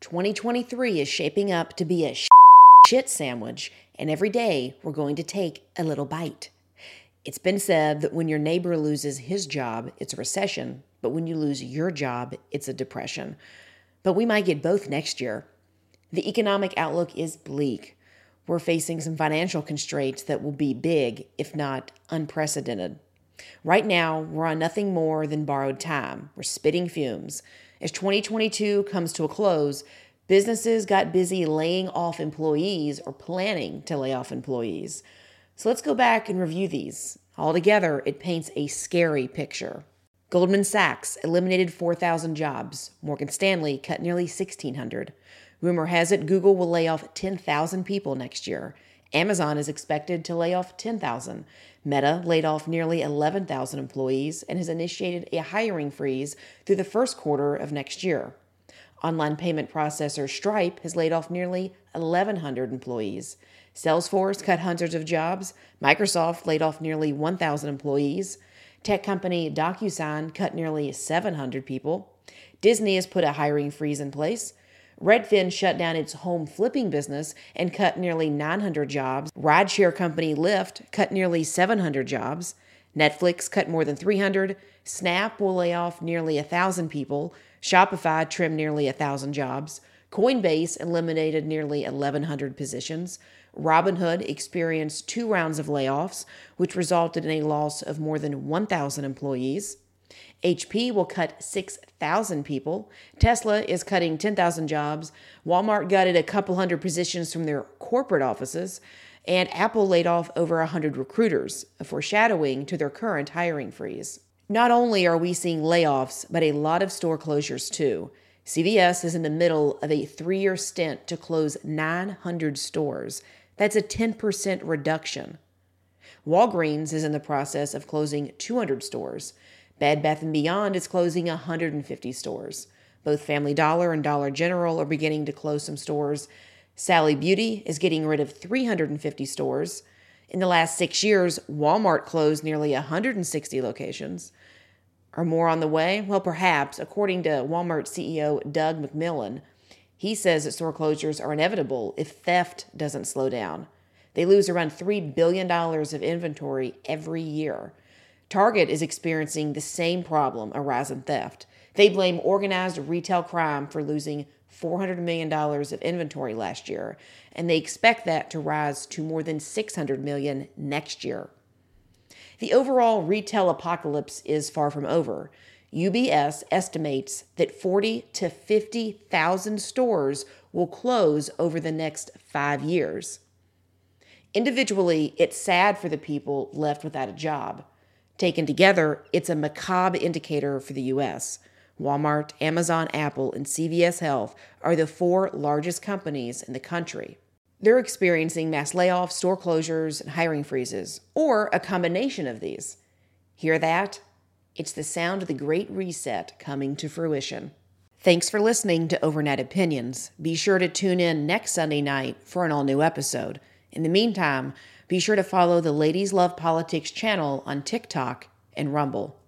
2023 is shaping up to be a shit sandwich, and every day we're going to take a little bite. It's been said that when your neighbor loses his job, it's a recession, but when you lose your job, it's a depression. But we might get both next year. The economic outlook is bleak. We're facing some financial constraints that will be big, if not unprecedented. Right now, we're on nothing more than borrowed time. We're spitting fumes. As 2022 comes to a close, businesses got busy laying off employees or planning to lay off employees. So let's go back and review these. Altogether, it paints a scary picture. Goldman Sachs eliminated 4,000 jobs. Morgan Stanley cut nearly 1,600. Rumor has it Google will lay off 10,000 people next year. Amazon is expected to lay off 10,000. Meta laid off nearly 11,000 employees and has initiated a hiring freeze through the first quarter of next year. Online payment processor Stripe has laid off nearly 1,100 employees. Salesforce cut hundreds of jobs. Microsoft laid off nearly 1,000 employees. Tech company DocuSign cut nearly 700 people. Disney has put a hiring freeze in place. Redfin shut down its home flipping business and cut nearly 900 jobs. Rideshare company Lyft cut nearly 700 jobs. Netflix cut more than 300. Snap will lay off nearly 1,000 people. Shopify trimmed nearly 1,000 jobs. Coinbase eliminated nearly 1,100 positions. Robinhood experienced two rounds of layoffs, which resulted in a loss of more than 1,000 employees. HP will cut 6,000 people. Tesla is cutting 10,000 jobs. Walmart gutted a couple hundred positions from their corporate offices. And Apple laid off over 100 recruiters, a foreshadowing to their current hiring freeze. Not only are we seeing layoffs, but a lot of store closures too. CVS is in the middle of a three year stint to close 900 stores. That's a 10% reduction. Walgreens is in the process of closing 200 stores. Bed Bath & Beyond is closing 150 stores. Both Family Dollar and Dollar General are beginning to close some stores. Sally Beauty is getting rid of 350 stores. In the last six years, Walmart closed nearly 160 locations. Are more on the way? Well, perhaps, according to Walmart CEO Doug McMillon. He says that store closures are inevitable if theft doesn't slow down. They lose around $3 billion of inventory every year. Target is experiencing the same problem a rise in theft. They blame organized retail crime for losing $400 million of inventory last year, and they expect that to rise to more than 600 million next year. The overall retail apocalypse is far from over. UBS estimates that 40 to 50,000 stores will close over the next 5 years. Individually, it's sad for the people left without a job. Taken together, it's a macabre indicator for the U.S. Walmart, Amazon, Apple, and CVS Health are the four largest companies in the country. They're experiencing mass layoffs, store closures, and hiring freezes, or a combination of these. Hear that? It's the sound of the Great Reset coming to fruition. Thanks for listening to Overnight Opinions. Be sure to tune in next Sunday night for an all new episode. In the meantime, be sure to follow the Ladies Love Politics channel on TikTok and Rumble.